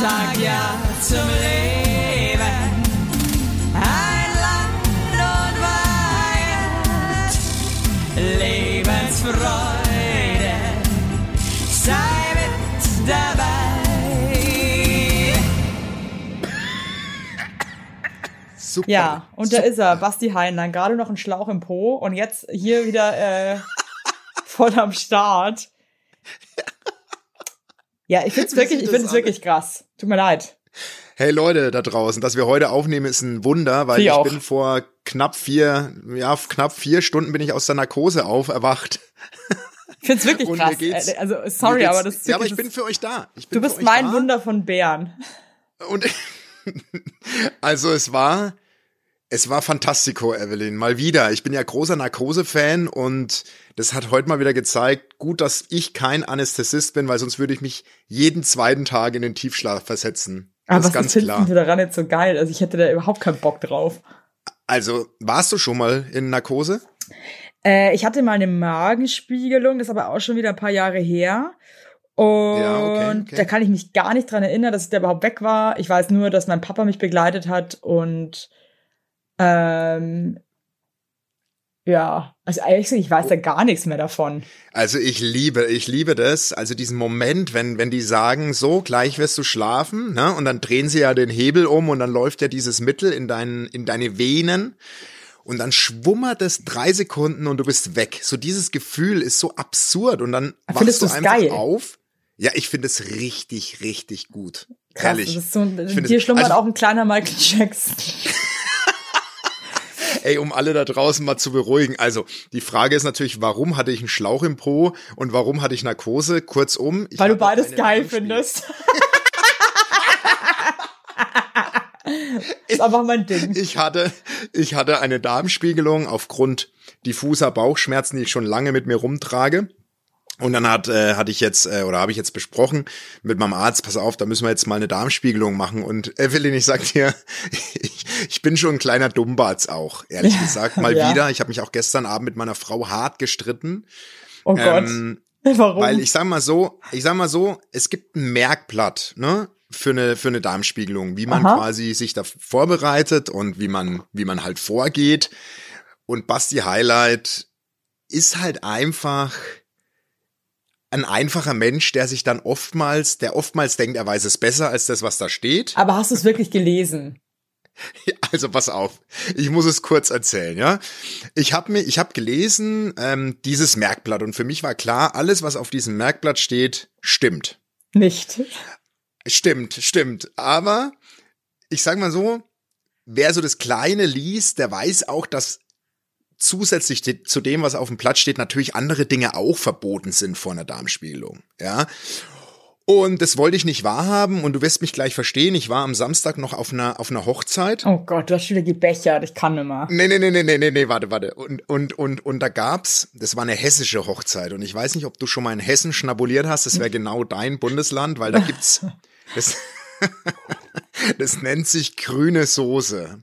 sag ja zum Leben. Ein Land und Weihend, Lebensfreude, sei mit dabei. Super. Ja, und da ist er, Basti Heinlein, gerade noch ein Schlauch im Po und jetzt hier wieder äh, voll am Start. Ja, ich find's wirklich, ich wirklich krass. Tut mir leid. Hey Leute da draußen, dass wir heute aufnehmen, ist ein Wunder, weil Sie ich auch. bin vor knapp vier, ja, knapp vier Stunden bin ich aus der Narkose auferwacht. Ich find's wirklich Und krass. Äh, also sorry, aber das ist Ja, aber ich bin für euch da. Du bist mein da. Wunder von Bären. Und also es war, es war fantastico, Evelyn. Mal wieder. Ich bin ja großer Narkose-Fan und das hat heute mal wieder gezeigt, gut, dass ich kein Anästhesist bin, weil sonst würde ich mich jeden zweiten Tag in den Tiefschlaf versetzen. Aber das was ist ganz findest klar. daran jetzt so geil? Also ich hätte da überhaupt keinen Bock drauf. Also, warst du schon mal in Narkose? Äh, ich hatte mal eine Magenspiegelung, das ist aber auch schon wieder ein paar Jahre her. Und Ja, okay, okay. da kann ich mich gar nicht dran erinnern, dass ich da überhaupt weg war. Ich weiß nur, dass mein Papa mich begleitet hat und ähm, ja, also eigentlich, ich weiß da gar nichts mehr davon. Also ich liebe, ich liebe das. Also diesen Moment, wenn, wenn die sagen, so, gleich wirst du schlafen, ne? Und dann drehen sie ja den Hebel um und dann läuft ja dieses Mittel in deinen, in deine Venen. Und dann schwummert es drei Sekunden und du bist weg. So dieses Gefühl ist so absurd und dann Findest wachst du einfach geil? auf. Ja, ich finde es richtig, richtig gut. Krass, Ehrlich. das ist so, finde hier schlummert also- auch ein kleiner Michael Jackson. Ey, um alle da draußen mal zu beruhigen. Also, die Frage ist natürlich, warum hatte ich einen Schlauch im Po und warum hatte ich Narkose? Kurzum. Weil du beides geil findest. ist einfach mein Ding. Ich hatte, ich hatte eine Darmspiegelung aufgrund diffuser Bauchschmerzen, die ich schon lange mit mir rumtrage. Und dann hat, äh, hatte ich jetzt, äh, oder habe ich jetzt besprochen mit meinem Arzt, pass auf, da müssen wir jetzt mal eine Darmspiegelung machen. Und Evelyn, ich sag dir, ich, ich bin schon ein kleiner Dummbatz auch, ehrlich gesagt. Mal Ja. wieder. Ich habe mich auch gestern Abend mit meiner Frau hart gestritten. Oh Gott. Ähm, Warum? weil ich sag mal so, ich sag mal so, es gibt ein Merkblatt, ne? Für eine, für eine Darmspiegelung, wie man Aha. quasi sich da vorbereitet und wie man, wie man halt vorgeht. Und Basti Highlight ist halt einfach ein einfacher Mensch, der sich dann oftmals, der oftmals denkt, er weiß es besser als das, was da steht. Aber hast du es wirklich gelesen? Also pass auf, ich muss es kurz erzählen, ja. Ich habe mir, ich habe gelesen ähm, dieses Merkblatt und für mich war klar, alles, was auf diesem Merkblatt steht, stimmt. Nicht. Stimmt, stimmt. Aber ich sag mal so, wer so das Kleine liest, der weiß auch, dass zusätzlich zu dem, was auf dem Blatt steht, natürlich andere Dinge auch verboten sind vor einer Darmspiegelung. Ja. Und das wollte ich nicht wahrhaben und du wirst mich gleich verstehen. Ich war am Samstag noch auf einer, auf einer Hochzeit. Oh Gott, du hast schon wieder gebechert. Ich kann nimmer. Nee, nee, nee, nee, nee, nee, nee, warte, warte. Und, und, und, und da gab's, das war eine hessische Hochzeit. Und ich weiß nicht, ob du schon mal in Hessen schnabuliert hast. Das wäre genau dein Bundesland, weil da gibt's, das, das nennt sich grüne Soße.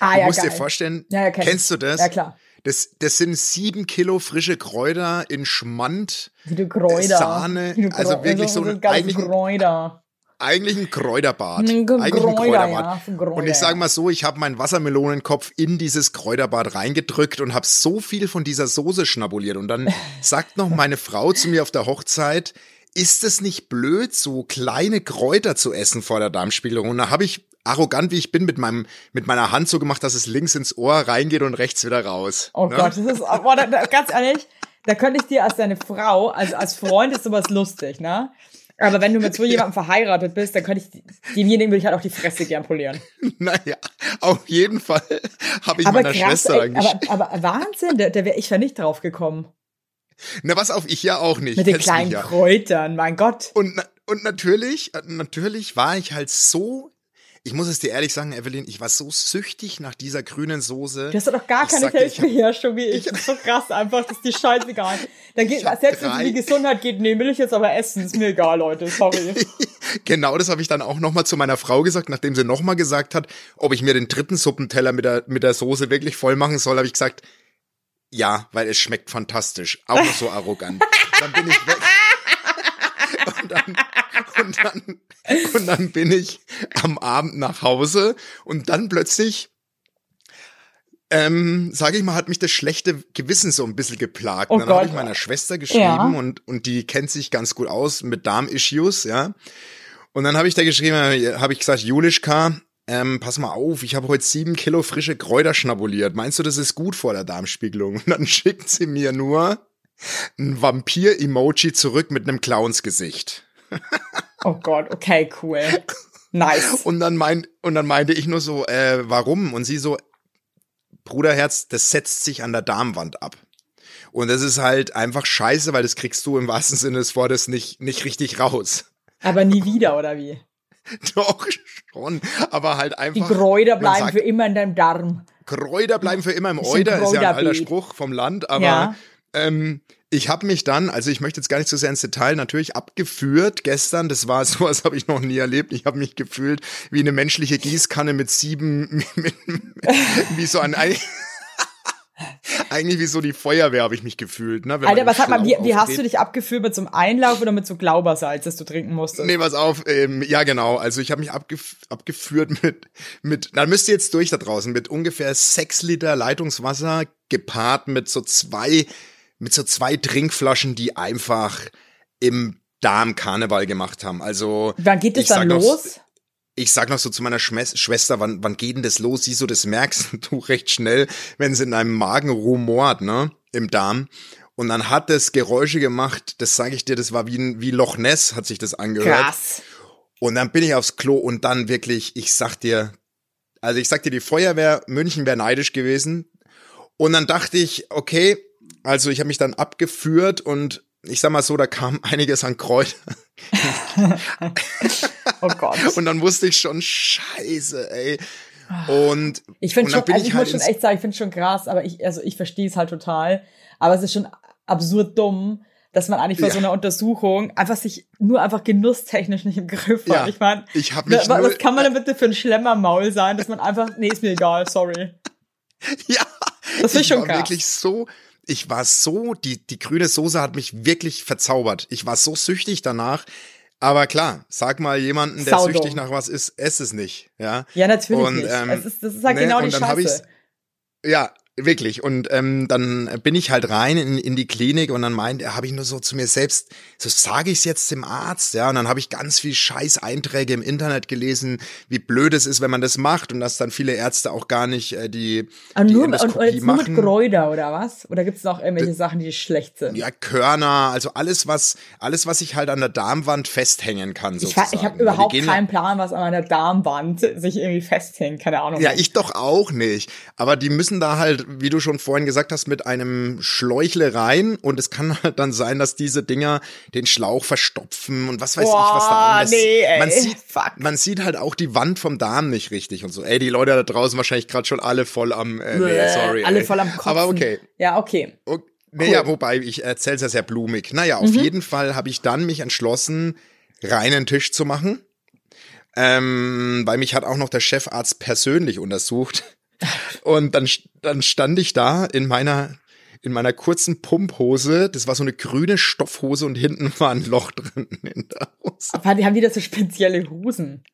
Ah, Du ja, musst geil. dir vorstellen, Ja, ja, kenn kennst ich. du das? Ja, klar. Das, das sind sieben Kilo frische Kräuter in Schmand. Kräuter. Sahne, du also wirklich so ein ein- ganzes eigentlich ein- Kräuter. Eigentlich ein Kräuterbad. Ein Eigentlich ein Kräuter, Kräuterbad. ja, Kräuter, und ich sage mal so, ich habe meinen Wassermelonenkopf in dieses Kräuterbad reingedrückt und habe so viel von dieser Soße schnabuliert. Und dann sagt noch meine Frau zu mir auf der Hochzeit, ist es nicht blöd, so kleine Kräuter zu essen vor der Darmspiegelung? Und da habe ich arrogant wie ich bin mit meinem mit meiner Hand so gemacht, dass es links ins Ohr reingeht und rechts wieder raus. Oh Ne? Gott, das ist, boah, da, da, ganz ehrlich, da könnte ich dir als deine Frau, also als Freund ist sowas lustig, ne? Aber wenn du mit so jemandem verheiratet bist, dann könnte ich, demjenigen würde ich halt auch die Fresse gern polieren. Naja, auf jeden Fall habe ich aber meiner krass, Schwester ey, aber, aber Wahnsinn, da, da wäre ich ja nicht drauf gekommen. Na, was auf, ich ja auch nicht. Mit den kleinen ja. Kräutern, mein Gott. Und, und natürlich, äh, natürlich war ich halt so, ich muss es dir ehrlich sagen, Evelyn, ich war so süchtig nach dieser grünen Soße. Du hast doch gar Ich keine ich Selbstbeherrschung wie ich. Das ist so krass einfach, das ist die scheißegal. Da geht, Ich selbst wenn es um die Gesundheit geht, nee, will ich jetzt aber essen. Ist mir egal, Leute, sorry. Genau das habe ich dann auch nochmal zu meiner Frau gesagt, nachdem sie nochmal gesagt hat, ob ich mir den dritten Suppenteller mit der, mit der Soße wirklich voll machen soll, habe ich gesagt, ja, weil es schmeckt fantastisch. Auch noch so arrogant. Dann bin ich weg. Und dann, und dann, Und dann bin ich am Abend nach Hause und dann plötzlich, ähm, sage ich mal, hat mich das schlechte Gewissen so ein bisschen geplagt. Oh und dann habe ich meiner Schwester geschrieben Ja. und, und die kennt sich ganz gut aus mit Darm-Issues, ja. Und dann habe ich da geschrieben, habe ich gesagt, Julischka, ähm, pass mal auf, ich habe heute sieben Kilo frische Kräuter schnabuliert. Meinst du, das ist gut vor der Darmspiegelung? Und dann schickt sie mir nur ein Vampir-Emoji zurück mit einem Clownsgesicht. Oh Gott, okay, cool. Nice. Und dann meint, und dann meinte ich nur so, äh, warum? Und sie so, Bruderherz, das setzt sich an der Darmwand ab. Und das ist halt einfach scheiße, weil das kriegst du im wahrsten Sinne des Wortes nicht, nicht richtig raus. Aber nie wieder, oder wie? Doch, schon. Aber halt Die einfach. Kräuter man bleiben sagt, für immer in deinem Darm. Kräuter bleiben für immer im Euter, ist ja ein alter. Spruch vom Land, aber Ja. ähm, ich habe mich dann, also ich möchte jetzt gar nicht so sehr ins Detail, natürlich abgeführt gestern, das war sowas habe ich noch nie erlebt. Ich habe mich gefühlt wie eine menschliche Gießkanne mit sieben, mit, wie so ein, eigentlich wie so die Feuerwehr habe ich mich gefühlt. Ne, wenn Alter, was hat man, wie, wie hast du dich abgeführt mit so einem Einlauf oder mit so Glaubersalz, das du trinken musstest? Nee, pass auf, ähm, ja genau, also ich habe mich abgef abgeführt mit, mit, da müsst ihr jetzt durch da draußen, mit ungefähr sechs Liter Leitungswasser gepaart mit so zwei, mit so zwei Trinkflaschen, die einfach im Darm Karneval gemacht haben. Also Wann geht es dann sag noch- los? ich sag noch so zu meiner Schmes- Schwester, wann, wann geht denn das los? Sie so, das merkst du recht schnell, wenn es in deinem Magen rumort, ne, im Darm. Und dann hat das Geräusche gemacht, das sage ich dir, das war wie, ein- wie Loch Ness, hat sich das angehört. Krass. Und dann bin ich aufs Klo und dann wirklich, ich sag dir, also ich sag dir, die Feuerwehr München wäre neidisch gewesen. Und dann dachte ich, okay, also ich habe mich dann abgeführt und ich sag mal so, da kam einiges an Kräuter. Oh Gott. Und dann wusste ich schon, scheiße, ey. Und Ich finde schon, also ich, ich halt muss schon echt sagen, ich finde schon krass, aber ich, also ich verstehe es halt total. Aber es ist schon absurd dumm, dass man eigentlich vor Ja. so einer Untersuchung einfach sich nur einfach genusstechnisch nicht im Griff hat. Ja, ich meine, ich hab mich was, was kann man denn bitte für ein Schlemmermaul sein, dass man einfach, nee, ist mir egal, sorry. ja, Das ist schon war krass. wirklich so, ich war so, die, die grüne Soße hat mich wirklich verzaubert. Ich war so süchtig danach. Aber klar, sag mal jemanden, der Saudumm. süchtig nach was ist, ess es nicht, ja. Ja, natürlich Und, nicht. ähm, es ist, das ist halt ne, genau die Scheiße. Ja, wirklich. Und ähm, dann bin ich halt rein in, in die Klinik und dann meint er, habe ich nur so zu mir selbst, so sage ich es jetzt dem Arzt, ja. Und dann habe ich ganz viel Scheiß-Einträge im Internet gelesen, wie blöd es ist, wenn man das macht und dass dann viele Ärzte auch gar nicht äh, die, Aber die nur, und, und jetzt nur mit machen. Kräuter oder was? Oder gibt es noch irgendwelche Sachen, die schlecht sind? Ja, Körner, also alles, was, alles, was ich halt an der Darmwand festhängen kann. ich Sozusagen. ich habe Weil die überhaupt keinen Plan, was an meiner Darmwand sich irgendwie festhängt. Keine Ahnung. Ja, ich doch auch nicht. Aber die müssen da halt, wie du schon vorhin gesagt hast, mit einem Schläuchle rein und es kann halt dann sein, dass diese Dinger den Schlauch verstopfen und was weiß ich, was da Boah, alles. nee, ey. man sieht, Fuck. man sieht halt auch die Wand vom Darm nicht richtig und so. Ey, die Leute da draußen wahrscheinlich gerade schon alle voll am, äh, nee, sorry. Alle ey. voll am Kopf. Aber okay. Ja, okay. Okay. Cool. Mhm. ja, wobei, ich erzähl's ja sehr blumig. Naja, auf jeden Fall habe ich dann mich entschlossen, reinen Tisch zu machen. Ähm, weil mich hat auch noch der Chefarzt persönlich untersucht. Und dann, dann stand ich da in meiner, in meiner kurzen Pumphose. Das war so eine grüne Stoffhose und hinten war ein Loch drin in der Hose. Aber die haben wieder so spezielle Hosen.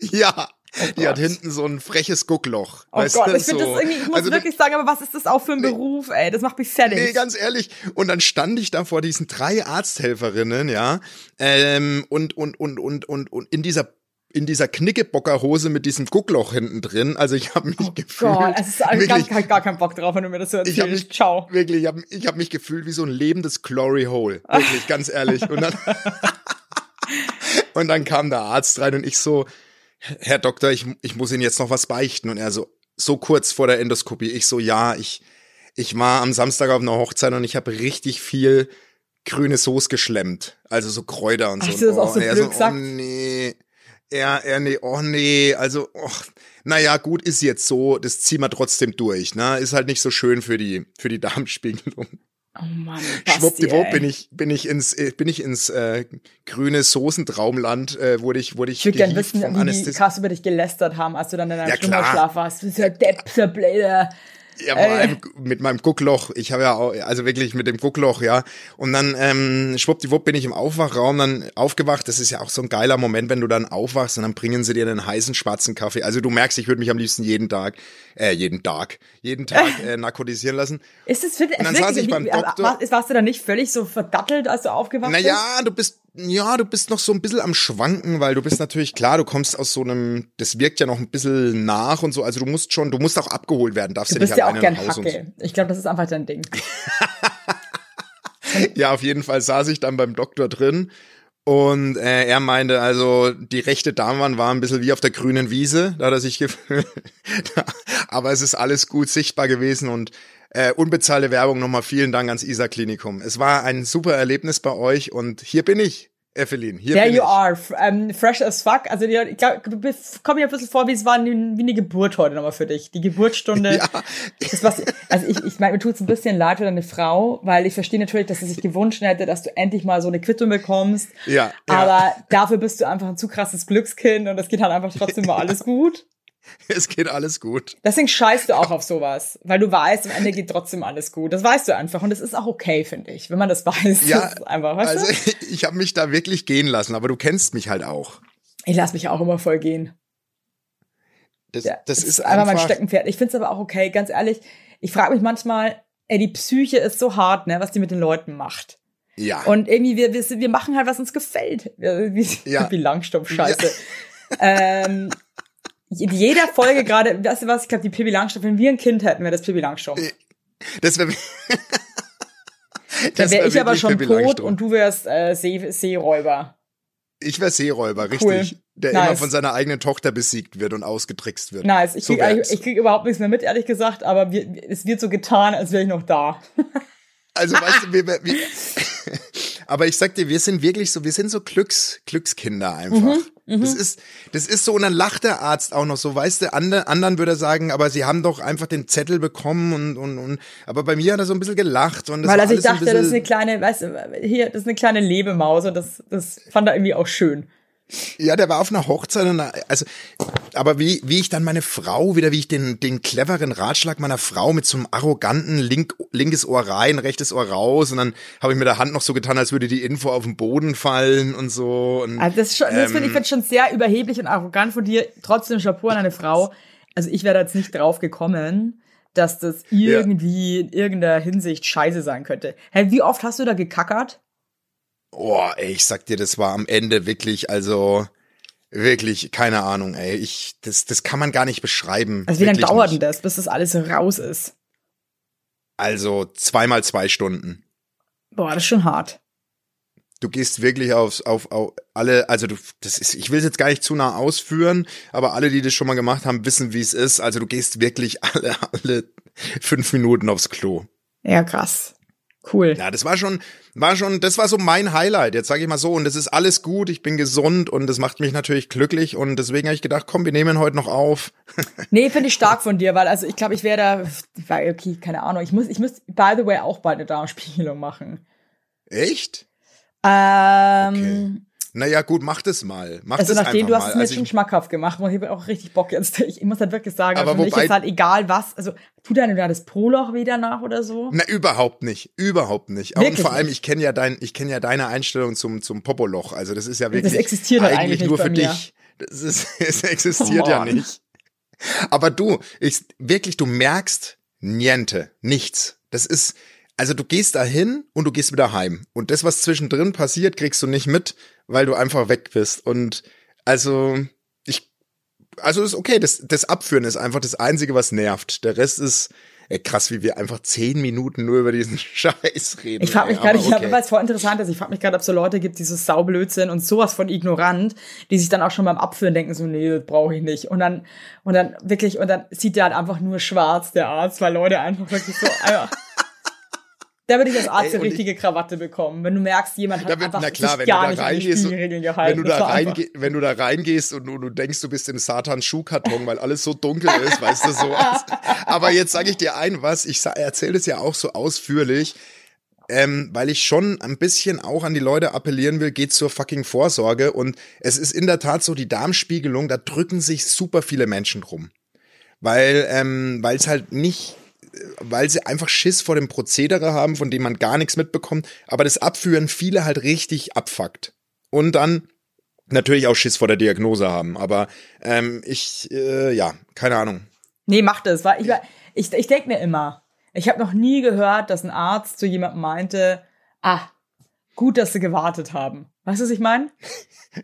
Ja. Die hat hinten so ein freches Guckloch. Oh weißt Gott, du, ich finde so. das irgendwie, ich muss Also wirklich sagen, aber was ist das auch für ein Beruf, ey? Das macht mich fertig. Nee, ganz ehrlich. Und dann stand ich da vor diesen drei Arzthelferinnen, ja, ähm, und, und, und, und, und, und in dieser in dieser Knickebockerhose mit diesem Guckloch hinten drin. Also ich habe mich oh gefühlt. Gott, es ist eigentlich gar, wirklich, gar, gar kein Bock drauf, wenn du mir das so ich habe erzählst. mich, Ciao. wirklich, ich habe ich hab mich gefühlt wie so ein lebendes Glory Hole. Wirklich, ganz ehrlich. Und dann, und dann kam der Arzt rein und ich so, Herr Doktor, ich, ich muss Ihnen jetzt noch was beichten. Und er so, so kurz vor der Endoskopie. Ich so, ja, ich, ich war am Samstag auf einer Hochzeit und ich habe richtig viel grüne Soße geschlemmt. Also so Kräuter und so. Hast du das Und, auch so er blöd oh gesagt? nee. Er, er, nee, oh nee, also, och, naja, gut, ist jetzt so, das ziehen wir trotzdem durch, ne? Ist halt nicht so schön für die, für die Darmspiegelung. Oh Mann, Schwuppdiwupp bin ich, bin ich ins, äh, bin ich ins äh, grüne Soßentraumland, äh, wurde ich, wurde ich, Ich würde gerne wissen, wie die krass über dich gelästert haben, als du dann in deinem Ja. Schlummerschlaf warst. Du bist ja Depp. Ja, vor allem mit meinem Guckloch. Ich habe ja auch, also wirklich mit dem Guckloch, ja. Und dann ähm, schwuppdiwupp bin ich im Aufwachraum dann aufgewacht. Das ist ja auch so ein geiler Moment, wenn du dann aufwachst und dann bringen sie dir einen heißen schwarzen Kaffee. Also du merkst, ich würde mich am liebsten jeden Tag, äh, jeden Tag, jeden Tag äh, narkotisieren lassen. Ist es für Und dann saß ich beim Doktor. War, warst du dann nicht völlig so verdattelt, als du aufgewacht bist? Naja, du bist, ja, du bist noch so ein bisschen am Schwanken, weil du bist natürlich, klar, du kommst aus so einem, das wirkt ja noch ein bisschen nach und so, also du musst schon, du musst auch abgeholt werden, darfst Du ja nicht ja auch alleine gern nach Hause und so. Hacke. Ich glaube, das ist einfach dein Ding. Ja, auf jeden Fall saß ich dann beim Doktor drin und äh, er meinte, also die rechte Darmwand war ein bisschen wie auf der grünen Wiese, da hat er sich gefühlt. Aber es ist alles gut sichtbar gewesen und äh, unbezahlte Werbung nochmal vielen Dank ans ISA Klinikum. Es war ein super Erlebnis bei euch und hier bin ich, Evelyn. Hier There bin you ich. are, f- ähm, fresh as fuck. Also ich glaube, du bist- komm mir ein bisschen vor, wie es war, wie eine Geburt heute nochmal für dich. Die Geburtsstunde. Ja. Das was, also ich, ich meine, mir tut es ein bisschen leid für deine Frau, weil ich verstehe natürlich, dass sie sich gewünscht hätte, dass du endlich mal so eine Quittung bekommst. Ja, ja. Aber dafür bist du einfach ein zu krasses Glückskind und es geht halt einfach trotzdem mal alles gut. Es geht alles gut. Deswegen scheißt du auch auf sowas, weil du weißt, am Ende geht trotzdem alles gut. Das weißt du einfach und das ist auch okay, finde ich, wenn man das weiß. Ja, das ist einfach, weißt also du? ich habe mich da wirklich gehen lassen, aber du kennst mich halt auch. Ich lasse mich auch immer voll gehen. Das, Ja, das es ist einfach mein Steckenpferd. Ich finde es aber auch okay, ganz ehrlich. Ich frage mich manchmal, ey, die Psyche ist so hart, ne, was die mit den Leuten macht. ja. Und irgendwie, wir, wir, wir machen halt, was uns gefällt. Wie, Ja. wie Langstoff-Scheiße. Ähm, jeder Folge gerade, weißt du was, ich glaube, die Pippi Langstoff, wenn wir ein Kind hätten, wäre das Pippi Langstoff. das wäre Dann wäre ich aber schon tot Langstrumpf. und du wärst äh, See, Seeräuber. Ich wäre Seeräuber, Cool. richtig. Der Nice. immer von seiner eigenen Tochter besiegt wird und ausgetrickst wird. Nice. Ich So krieg, wär's. eigentlich- ich krieg überhaupt nichts mehr mit, ehrlich gesagt, aber wir, es wird so getan, als wäre ich noch da. Also weißt du, wir, wir, aber ich sag dir, wir sind wirklich so, wir sind so Glücks, Glückskinder einfach. Mhm, Das ist, das ist so, und dann lacht der Arzt auch noch so, weißt du, andere, anderen würde er sagen, aber sie haben doch einfach den Zettel bekommen und, und, und, aber bei mir hat er so ein bisschen gelacht und das Weil also ich dachte, das ist eine kleine, weißt du, hier, das ist eine kleine Lebemaus und das, das fand er irgendwie auch schön. Ja, der war auf einer Hochzeit und also, aber wie, wie ich dann meine Frau wieder, wie ich den, den cleveren Ratschlag meiner Frau mit so einem arroganten Link, linkes Ohr rein, rechtes Ohr raus und dann habe ich mit der Hand noch so getan, als würde die Info auf den Boden fallen und so. Und, Also das, schon, das finde ich find schon sehr überheblich und arrogant von dir. Trotzdem Chapeau an eine Frau. Also ich wäre da jetzt nicht drauf gekommen, dass das irgendwie in irgendeiner Hinsicht scheiße sein könnte. Hey, wie oft hast du da gekackert? Oh, ey, ich sag dir, das war am Ende wirklich, also wirklich, keine Ahnung, ey, ich, das, das kann man gar nicht beschreiben. Also wie lange dauert denn das, bis das alles raus ist? Also zweimal zwei Stunden. Boah, das ist schon hart. du gehst wirklich aufs, auf, auf alle, also du, das ist, ich will es jetzt gar nicht zu nah ausführen, aber alle, die das schon mal gemacht haben, wissen, wie es ist. Also du gehst wirklich alle, alle fünf Minuten aufs Klo. Ja, krass. Cool. Ja, das war schon, war schon, das war so mein Highlight, jetzt sage ich mal so. Und das ist alles gut, ich bin gesund und das macht mich natürlich glücklich. Und deswegen habe ich gedacht, komm, wir nehmen heute noch auf. Nee, finde ich stark von dir, weil also ich glaube, ich wäre da, weil, okay, keine Ahnung, ich muss, ich muss, by the way, auch bald eine Darmspiegelung machen. Echt? Ähm, Naja, gut, mach das mal. Mach also das nachdem einfach du hast mal. es mir Also schon schmackhaft gemacht und ich habe auch richtig Bock jetzt. Ich muss halt wirklich sagen, Aber für mich wobei- ist halt egal was, also tut deine da das Poloch wieder nach oder so? na, überhaupt nicht. Überhaupt nicht. Und Wirklich vor allem, ich kenne ja dein, ich kenne ja deine Einstellung zum, zum Popoloch. Also das ist ja wirklich existiert halt eigentlich nur für mir. dich. Das ist, es existiert Come ja nicht. Aber du, ich, wirklich, du merkst niente, nichts. Das ist, also du gehst dahin und du gehst wieder heim. Und das, was zwischendrin passiert, kriegst du nicht mit, weil du einfach weg bist. Und also, ich, also ist okay, das, das Abführen ist einfach das Einzige, was nervt. Der Rest ist, ey, krass, wie wir einfach zehn Minuten nur über diesen Scheiß reden. Ich frage mich gerade, ich okay. okay. weil es voll interessant ist, ich frage mich gerade, ob es so Leute gibt, die so saublöd sind und sowas von ignorant, die sich dann auch schon beim Abführen denken, so, nee, das brauche ich nicht. Und dann, und dann wirklich, und dann sieht der halt einfach nur schwarz, der Arzt, weil Leute einfach wirklich so, da würde ich als Arzt Ey, eine und ich- richtige Krawatte bekommen, wenn du merkst, jemand hat Da wird, einfach na klar, sich gar da nicht an die und, Spielregeln gehalten. wenn du Das da reinge wenn du da reingehst und, du- du denkst, du bist im Satans Schuhkarton, weil alles so dunkel ist, weißt du so. Aber jetzt sage ich dir ein was, ich erzähle es ja auch so ausführlich, ähm, weil ich schon ein bisschen auch an die Leute appellieren will, geht zur fucking Vorsorge und es ist in der Tat so, die Darmspiegelung, da drücken sich super viele Menschen drum. Weil ähm, weil es halt nicht weil sie einfach Schiss vor dem Prozedere haben, von dem man gar nichts mitbekommt, aber das Abführen viele halt richtig abfuckt. Und dann natürlich auch Schiss vor der Diagnose haben. Aber ähm, ich, äh, ja, keine Ahnung. Nee, mach das. Weil ich, ich, ich denke mir immer, ich habe noch nie gehört, dass ein Arzt zu jemandem meinte, ah, gut, dass sie gewartet haben. Weißt du, was ich meine?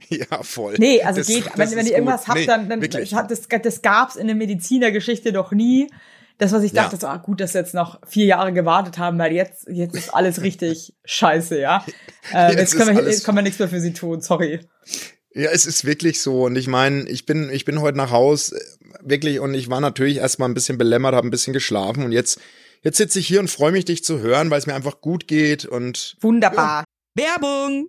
Ja, voll. Nee, also Das- geht, das wenn, wenn ihr irgendwas gut. habt, Nee, dann, dann wirklich. das, das, das gab's in der Medizinergeschichte noch nie. Das, was ich Ja. dachte, so, ah, gut, dass sie jetzt noch vier Jahre gewartet haben, weil jetzt, jetzt ist alles richtig scheiße, ja. Äh, Jetzt jetzt, können wir, jetzt können wir nichts mehr für sie tun, sorry. Ja, es ist wirklich so. Und ich meine, ich bin, ich bin heute nach Haus, äh, wirklich, und ich war natürlich erstmal ein bisschen belämmert, habe ein bisschen geschlafen und jetzt, jetzt sitze ich hier und freue mich, dich zu hören, weil es mir einfach gut geht und Wunderbar. Werbung!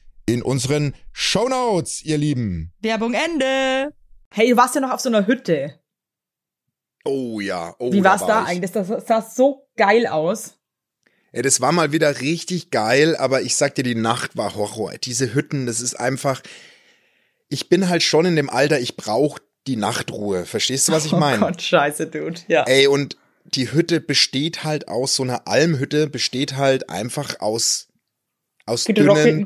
in unseren Shownotes, ihr Lieben. Werbung Ende. Hey, du warst ja noch auf so einer Hütte. oh ja, oh, Wie war's da war ich. eigentlich? Das, sah so geil aus. Ja, das war mal wieder richtig geil, aber ich sag dir, die Nacht war Horror. Diese Hütten, das ist einfach. Ich bin halt schon in dem Alter, ich brauche die Nachtruhe. Verstehst du, was ich Oh meine? Gott, scheiße, Dude. Ja. Ey, und die Hütte besteht halt aus, so einer Almhütte besteht halt einfach aus, aus dünnen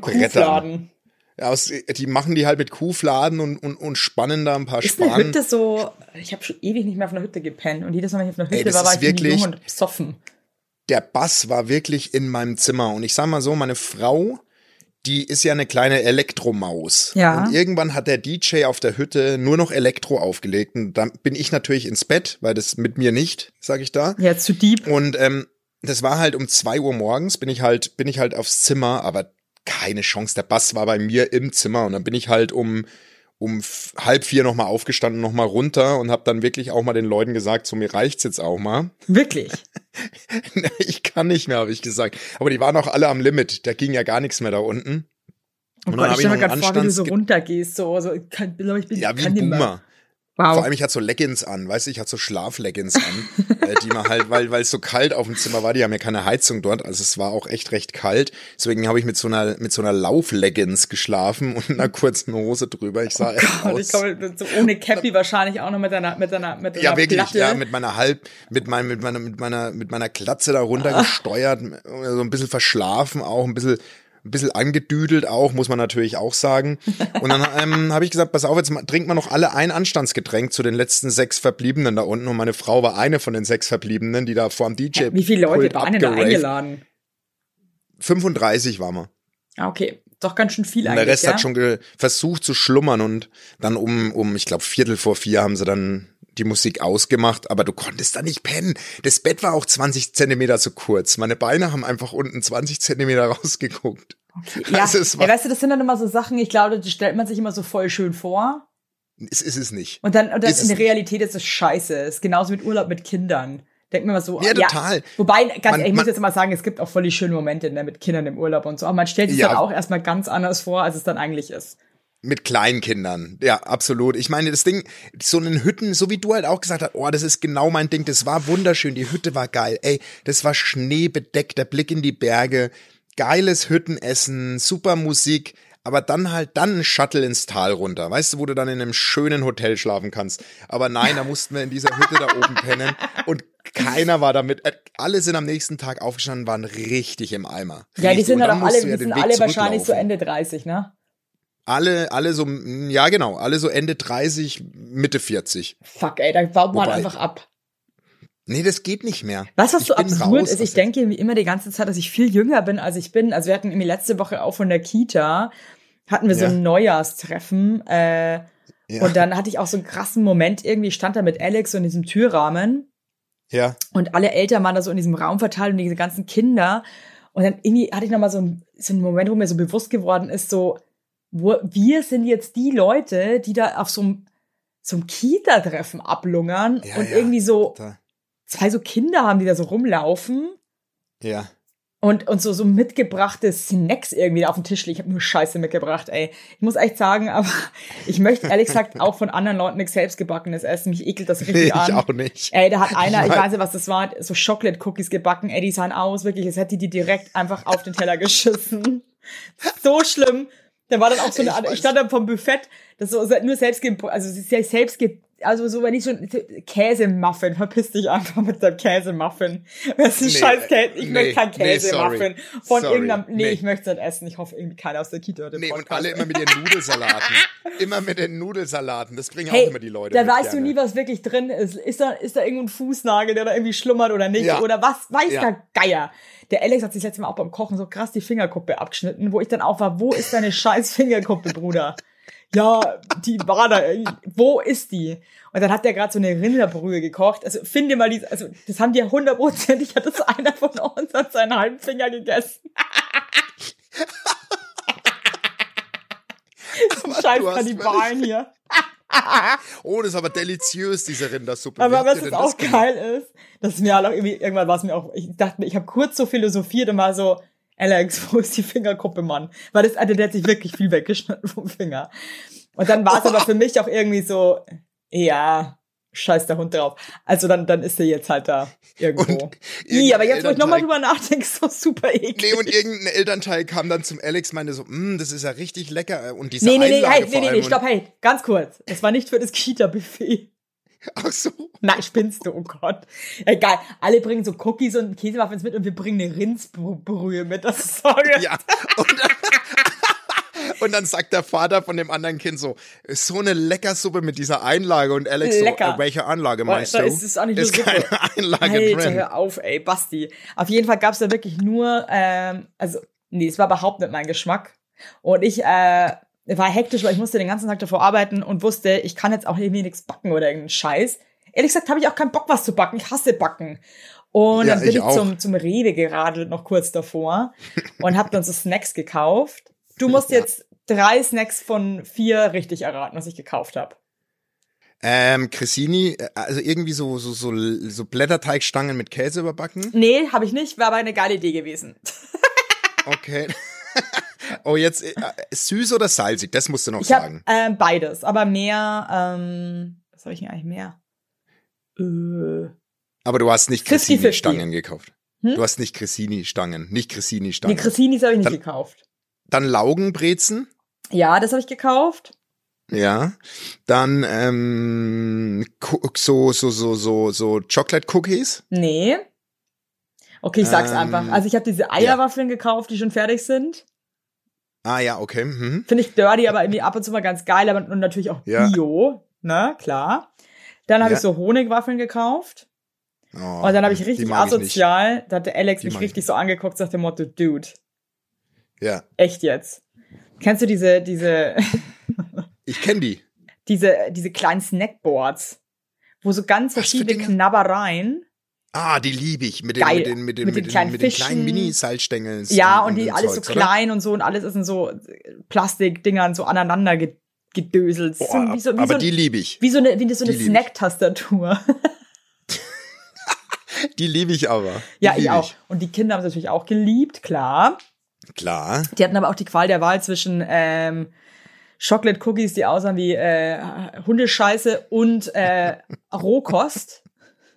Getrockneten Brettern. Aus, die machen die halt mit Kuhfladen und, und, und spannen da ein paar Ist eine Spanen. Hütte so, ich habe schon ewig nicht mehr auf einer Hütte gepennt und jedes Mal, wenn ich auf einer Hütte Ey, war, war ich wirklich- jung und besoffen. der Bass war wirklich in meinem Zimmer. Und ich sag mal so, meine Frau, die ist ja eine kleine Elektromaus. Ja. Und irgendwann hat der DJ auf der Hütte nur noch Elektro aufgelegt. Und dann bin ich natürlich ins Bett, weil das mit mir nicht, sag ich da. Ja, zu deep. Und ähm, das war halt um zwei Uhr morgens, bin ich halt, bin ich halt aufs Zimmer, aber keine Chance. Der Bass war bei mir im Zimmer und dann bin ich halt um um halb vier nochmal aufgestanden, nochmal runter und habe dann wirklich auch mal den Leuten gesagt, so mir reicht's jetzt auch mal. Wirklich. ich kann nicht mehr, habe ich gesagt. Aber die waren auch alle am Limit. Da ging ja gar nichts mehr da unten. Oh Und dann Gott, ich stelle mir gerade vor, wie du so runtergehst, so, so, ich kann, glaub ich bin, Ja, wie kann. Boomer. Wow. Vor allem, ich hatte so Leggings an, weißt du, ich hatte so Schlafleggings an, äh, die man halt, weil weil es so kalt auf dem Zimmer war, die haben ja keine Heizung dort, also es war auch echt recht kalt. Deswegen habe ich mit so einer mit so einer Laufleggings geschlafen und einer kurzen Hose drüber. Ich sah echt Und aus. ich komme so ohne Cappy wahrscheinlich auch noch mit deiner, mit deiner, mit deiner ja, wirklich, Platte. ja, mit meiner halb, mit meinem, mit meiner, mit meiner, mit meiner Glatze da runtergesteuert, so ein bisschen verschlafen auch, ein bisschen, ein bisschen angedüdelt auch, muss man natürlich auch sagen. Und dann ähm, habe ich gesagt, pass auf, jetzt trinkt man noch alle ein Anstandsgetränk zu den letzten sechs Verbliebenen da unten. Und meine Frau war eine von den sechs Verbliebenen, die da vor dem DJ. Wie viele Leute waren denn da eingeladen? 35 waren wir. Ah, okay. Doch ganz schön viel Und eigentlich, der Rest ja? hat schon versucht zu schlummern und dann um, um ich glaube, Viertel vor vier haben sie dann die Musik ausgemacht, aber du konntest da nicht pennen. Das Bett war auch 20 Zentimeter zu kurz. Meine Beine haben einfach unten 20 Zentimeter rausgeguckt. Ja, Also ja, war- weißt du, das sind dann immer so Sachen, ich glaube, die stellt man sich immer so voll schön vor. Es ist es nicht. Und dann, und dann in der. Realität ist es scheiße. Es ist genauso mit Urlaub mit Kindern. Denkt mir mal so, Ja, total. Wobei, ganz Man- ehrlich, ich muss jetzt mal sagen, es gibt auch voll die schönen Momente ne, mit Kindern im Urlaub und so. Aber man stellt sich Ja. dann auch erstmal ganz anders vor, als es dann eigentlich ist. Mit Kleinkindern. Ja, absolut. Ich meine, das Ding, so einen Hütten, so wie du halt auch gesagt hast, oh, das ist genau mein Ding. Das war wunderschön. Die Hütte war geil. Ey, das war schneebedeckt, der Blick in die Berge, geiles Hüttenessen, super Musik. aber dann halt dann ein Shuttle ins Tal runter. Weißt du, wo du dann in einem schönen Hotel schlafen kannst. Aber nein, da mussten wir in dieser Hütte da oben pennen und keiner war damit. äh, Alle sind am nächsten Tag aufgestanden, waren richtig im Eimer. Ja, die sind halt auch alle, die ja sind alle wahrscheinlich so. Ende 30, ne? Alle, alle so, ja genau, alle so Ende 30, Mitte 40. Fuck, ey, da baut man Wobei- einfach ab. Nee, das geht nicht mehr. Was Ich so absurd raus ist? Ich denke immer die ganze Zeit, dass ich viel jünger bin, als ich bin. Also wir hatten irgendwie letzte Woche auch von der Kita, hatten wir so Ja. ein Neujahrstreffen. Äh, Ja. Und dann hatte ich auch so einen krassen Moment, irgendwie stand da mit Alex so in diesem Türrahmen Ja. und alle Eltern waren da so in diesem Raum verteilt und diese ganzen Kinder. Und dann irgendwie hatte ich nochmal so, ein, so einen Moment, wo mir so bewusst geworden ist, so, wir sind jetzt die Leute, die da auf so einem, so einem Kita-Treffen ablungern Ja, und ja. irgendwie so Da. zwei so Kinder haben, die da so rumlaufen Ja. und, und so, so mitgebrachte Snacks irgendwie da auf dem Tisch liegen. Ich habe nur Scheiße mitgebracht, ey. Ich muss echt sagen, aber ich möchte ehrlich gesagt auch von anderen Leuten nichts selbstgebackenes essen. Mich ekelt das richtig Nee, ich an. auch nicht. Ey, da hat einer, ich weiß- weiß nicht, was das war, so Chocolate Cookies gebacken. Ey, die sahen aus, wirklich, als hätte die die direkt einfach auf den Teller geschissen. So schlimm. Da war dann auch so eine, Ich Art- ich stand dann vom Buffett, das so nur selbst, also selbst, also so, wenn ich so Käsemuffin, verpiss dich einfach mit deinem Käsemuffin. Das ist ein Nee, scheiß Käse, ich nee, möchte kein nee. Käsemuffin von Sorry, irgendeinem, nee, nee. ich möchte es nicht essen. Ich hoffe, irgendwie keiner aus der Kita den Nee, und Podcast. alle immer mit ihren Nudelsalaten. immer mit den Nudelsalaten. Das bringen Hey, auch immer die Leute. da weißt du gerne. nie, was wirklich drin ist. Ist da, ist da irgendwo ein Fußnagel, der da irgendwie schlummert oder nicht? Ja. Oder was weiß Ja. der Geier? Der Alex hat sich letztes Mal auch beim Kochen so krass die Fingerkuppe abgeschnitten, wo ich dann auch war, wo ist deine scheiß Fingerkuppe, Bruder? Ja, die war da, wo ist die? Und dann hat der gerade so eine Rinderbrühe gekocht. Also finde mal diese, also das haben die ja hundertprozentig, hat das einer von uns hat seinen halben Finger gegessen. Scheiß Kannibalen hier. Oh, das ist aber deliziös, diese Rindersuppe. Aber was jetzt auch geil ist, dass mir halt auch irgendwie, irgendwann war es mir auch, ich dachte mir, ich habe kurz so philosophiert und war so, Alex, wo ist die Fingerkuppe, Mann? Weil das, also der hat sich wirklich viel weggeschnitten vom Finger. Und dann war es aber für mich auch irgendwie so, ja, scheiß der Hund drauf. Also dann, dann ist er jetzt halt da irgendwo. I, aber jetzt, wo ich nochmal drüber nachdenke, ist so super eklig. Nee, und irgendein Elternteil kam dann zum Alex, meinte so, "Mm, das ist ja richtig lecker. Und diese nee, nee, nee, Einlage hey, vor nee, nee, allem nee, stopp, hey, ganz kurz. Das war nicht für das Kita-Buffet. Ach so. Nein, spinnst du, oh Gott. Egal, alle bringen so Cookies und Käsemuffins mit und wir bringen eine Rindsbrühe mit. Das ist so Ja. Und dann, und dann sagt der Vater von dem anderen Kind so, ist so eine Leckersuppe mit dieser Einlage. Und Alex Lecker. so, äh, welche Anlage meinst da du? ist es auch nicht ist keine Suppe. Einlage Alter, drin. hör auf, ey, Basti. Auf jeden Fall gab's da wirklich nur, ähm, also, nee, es war überhaupt nicht mein Geschmack. Und ich, äh, war hektisch, weil ich musste den ganzen Tag davor arbeiten und wusste, ich kann jetzt auch irgendwie nichts backen oder irgendeinen Scheiß. Ehrlich gesagt habe ich auch keinen Bock, was zu backen. Ich hasse Backen. Und Ja, dann bin ich ich, zum, zum Rewe geradelt, noch kurz davor, und habe dann so Snacks gekauft. Du musst jetzt drei Snacks von vier richtig erraten, was ich gekauft habe. Ähm, Cressini, äh, also irgendwie so, so, so, so Blätterteigstangen mit Käse überbacken. Nee, habe ich nicht, wäre aber eine geile Idee gewesen. Okay. oh, jetzt äh, süß oder salzig, das musst du noch Ich sagen. ähm, beides, aber mehr, ähm, was habe ich denn eigentlich mehr? Äh, Aber du hast nicht 50-50. Cressini-Stangen gekauft. Hm? Du hast nicht Cressini-Stangen, nicht die Cressini-Stangen. Cressinis habe ich nicht Dann- gekauft. Dann Laugenbrezen. Ja, das habe ich gekauft. Ja, dann ähm, so so so so so Chocolate Cookies. Nee. Okay, ich sag's Ähm, einfach. Also ich habe diese Eierwaffeln gekauft, die schon fertig sind. Ah ja, okay. Mhm. Finde ich dirty, aber irgendwie ab und zu mal ganz geil, aber und natürlich auch Ja. Bio, ne, klar. Dann habe Ja. ich so Honigwaffeln gekauft. Oh, Und dann habe ich richtig mag ich asozial, da hat der Alex Die mich richtig so angeguckt, sagt dem Motto, Dude, Ja, echt jetzt. Kennst du diese, diese, ich kenne die. diese, diese kleinen Snackboards, wo so ganz Was verschiedene? Knabbereien. Ah, die liebe ich mit den Geil. mit den mit den, Mit den kleinen mit den kleinen. Mini-Salzstängeln. Ja, und- und die alles so Zeugs, oder? klein und so und alles ist in so Plastikdingern so aneinander ge gedöselt. Boah, so, wie so, wie aber so, die liebe ich. wie so eine, wie so eine ich. Snack-Tastatur. Die liebe ich aber. Die ja, ich auch. Und die Kinder haben es natürlich auch geliebt, klar. Klar. Die hatten aber auch die Qual der Wahl zwischen ähm, Chocolate Cookies, die aussahen wie äh, Hundescheiße und äh, Rohkost.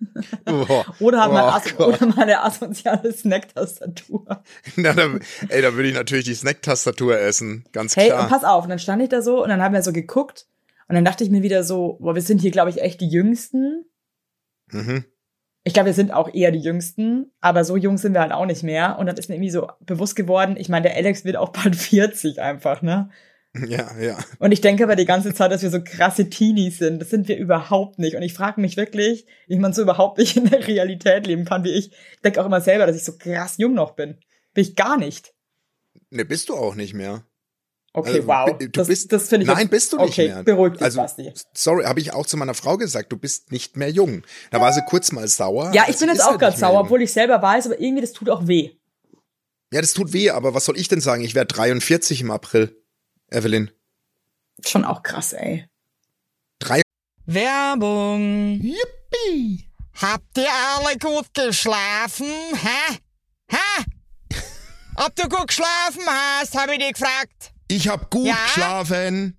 Oh, Oder, oh As Gott. oder mal eine asoziale Snack-Tastatur. Na, da, ey, da würde ich natürlich die Snack-Tastatur essen, ganz Hey, klar. und pass auf, und dann stand ich da so und dann haben wir so geguckt und dann dachte ich mir wieder so, boah, wir sind hier, glaube ich, echt die Jüngsten. mhm. Ich glaube, wir sind auch eher die Jüngsten, aber so jung sind wir halt auch nicht mehr. Und dann ist mir irgendwie so bewusst geworden, ich meine, der Alex wird auch bald 40 einfach, ne? Ja, ja. Und ich denke aber die ganze Zeit, dass wir so krasse Teenies sind. Das sind wir überhaupt nicht. Und ich frage mich wirklich, wie man so überhaupt nicht in der Realität leben kann wie ich. Ich denke auch immer selber, dass ich so krass jung noch bin. Bin ich gar nicht. Ne, bist du auch nicht mehr. Okay, Also, wow. du das, bist- das finde ich Nein, bist du nicht okay, mehr. beruhigt dich, Also, Basti. sorry, habe ich auch zu meiner Frau gesagt, du bist nicht mehr jung. Da war sie kurz mal sauer. Ja, ich sie bin jetzt auch halt gerade sauer, jung. obwohl ich selber weiß, aber irgendwie das tut auch weh. Ja, das tut weh, aber was soll ich denn sagen? Ich werde 43 im April. Evelyn. Schon auch krass, ey. Drei. Werbung. Yippie! Habt ihr alle gut geschlafen? Hä? Hä? Ob du gut geschlafen hast, habe ich dich gefragt. Ich hab gut Ja? geschlafen.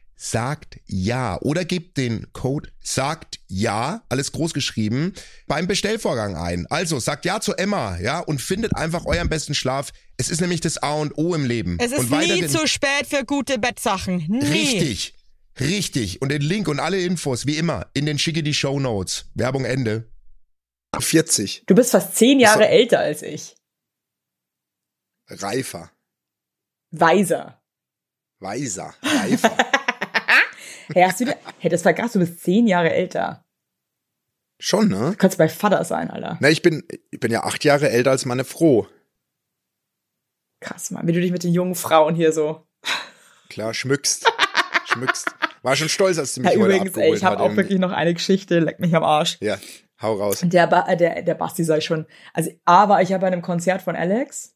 sagt ja oder gebt den Code sagt ja, alles groß geschrieben, beim Bestellvorgang ein. Also sagt ja zu Emma, ja, und findet einfach euren besten Schlaf. Es ist nämlich das A und O im Leben. Es ist und nie zu spät für gute Bettsachen. Nie. Richtig. Richtig. Und den Link und alle Infos, wie immer, in den schicke die Show Notes. Werbung Ende. 40. Du bist fast zehn Jahre So. älter als ich. Reifer. Weiser. Weiser. Reifer. Hey, hast du, dir- hey, das vergaß, du bist zehn Jahre älter. Schon, ne? Du kannst mein Vater sein, Alter. Na, ich bin, ich bin ja acht Jahre älter als meine Froh. Krass, Mann, wie du dich mit den jungen Frauen hier so. Klar, schmückst. schmückst. War schon stolz, als du mich Ja, heute übrigens, ey, abgeholt ich habe auch wirklich noch eine Geschichte, leck mich am Arsch. Ja, hau raus. Der, ba äh, der, der Basti ich schon. Also, A war ich ja bei einem Konzert von Alex.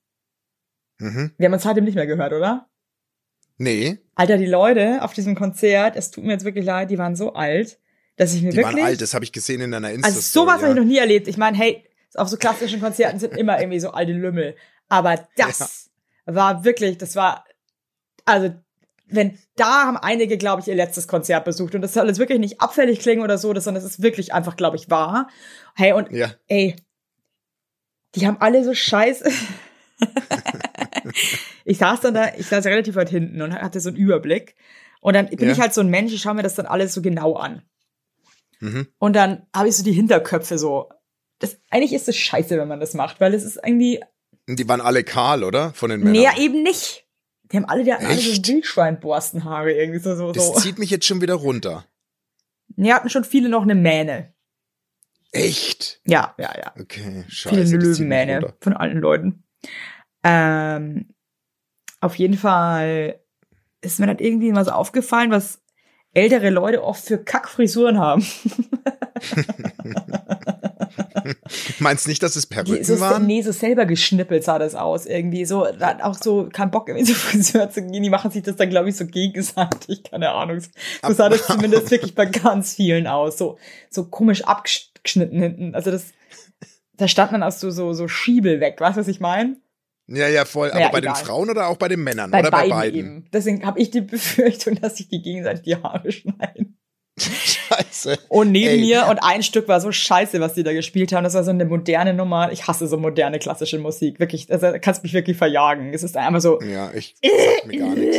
Mhm. Wir haben uns seitdem nicht mehr gehört, oder? Nee, Alter, die Leute auf diesem Konzert, es tut mir jetzt wirklich leid, die waren so alt, dass ich mir die wirklich. waren alt, das habe ich gesehen in deiner insta Also sowas habe ich noch nie erlebt. Ich meine, hey, auf so klassischen Konzerten sind immer irgendwie so alte Lümmel. Aber das war wirklich, das war, also, wenn, da haben einige, glaube ich, ihr letztes Konzert besucht. Und das soll jetzt wirklich nicht abfällig klingen oder so, sondern es ist wirklich einfach, glaube ich, wahr. Hey, und, Ja. ey, die haben alle so scheiße. ich saß dann da, ich saß relativ weit hinten und hatte so einen Überblick. Und dann bin Ja. ich halt so ein Mensch, ich schaue mir das dann alles so genau an. Mhm. Und dann habe ich so die Hinterköpfe so. Das, eigentlich ist es scheiße, wenn man das macht, weil es ist irgendwie. Und die waren alle kahl, oder? Von den Männern. Nee, ja, eben nicht. Die haben alle, die hatten alle so? Wildschweinborstenhaare irgendwie so. so, Das zieht mich jetzt schon wieder runter. Nee, hatten schon viele noch eine Mähne. Echt? Ja, ja, ja. Okay, scheiße. viele Löwenmähne von allen Leuten. Ähm, auf jeden Fall ist mir dann irgendwie mal so aufgefallen, was ältere Leute oft für Kackfrisuren haben. Meinst nicht, dass es Perücken so, waren? nee, so selber geschnippelt sah das aus irgendwie. So, da hat auch so kein Bock, irgendwie so Friseur zu gehen. Die machen sich das dann, glaube ich, so gegenseitig. Keine Ahnung. So sah das zumindest wirklich bei ganz vielen aus. So, so komisch abgeschnitten hinten. Also das, da stand dann auch so, so, so Schiebel weg. Weißt du, was ich meine? Ja, ja, voll. Aber Ja, bei egal. den Frauen oder auch bei den Männern? Bei oder beiden, bei beiden? eben. Deswegen habe ich die Befürchtung, dass sich die gegenseitig die Haare schneiden. scheiße. Und neben Ey. mir, und ein Stück war so scheiße, was die da gespielt haben. Das war so eine moderne Nummer. Ich hasse so moderne klassische Musik. Wirklich, also kannst mich wirklich verjagen. Es ist einfach so. Ja, ich sag mir gar nichts.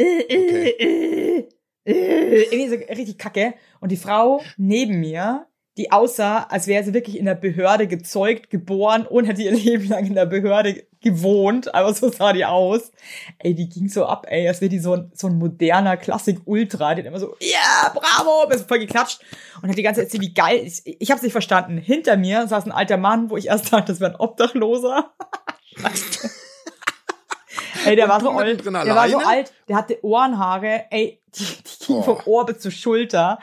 Okay. Irgendwie so richtig kacke. Und die Frau neben mir, die aussah, als wäre sie wirklich in der Behörde gezeugt, geboren und hätte ihr Leben lang in der Behörde gewohnt. Aber so sah die aus. Ey, die ging so ab, ey, als wäre die so ein, so ein moderner Klassik-Ultra. Die hat immer so, ja, bravo, bist voll geklatscht. Und hat die ganze Zeit wie geil. Ich, ich hab's nicht verstanden. Hinter mir saß ein alter Mann, wo ich erst dachte, das wäre ein Obdachloser. Ey, der Und war so alt. Der war so alt, der hatte Ohrenhaare, ey, die, die gingen Oh. vom Ohr bis zur Schulter.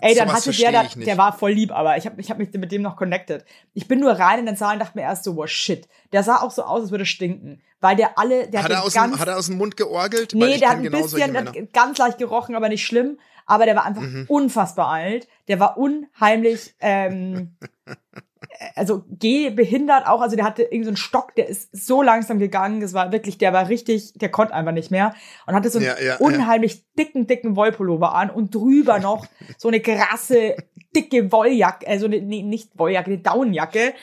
ey, dann hatte der, da, der war voll lieb, aber ich habe ich hab mich mit dem noch connected. Ich bin nur rein in den Saal und dachte mir erst so, wow, shit. Der sah auch so aus, als würde stinken. Weil der alle, der Hat hatte er, aus ganz, dem, hat er aus dem Mund georgelt? Nee, der hat ein genau bisschen, hat ganz leicht gerochen, aber nicht schlimm. Aber der war einfach Mhm. unfassbar alt. Der war unheimlich, ähm, also gehbehindert auch. Also der hatte irgendeinen so einen Stock, der ist so langsam gegangen. Das war wirklich, der war richtig, der konnte einfach nicht mehr. Und hatte so einen Ja, ja, ja. unheimlich dicken, dicken Wollpullover an und drüber noch so eine krasse, dicke Wolljacke, also eine, nee, nicht Wolljacke, eine Daunenjacke.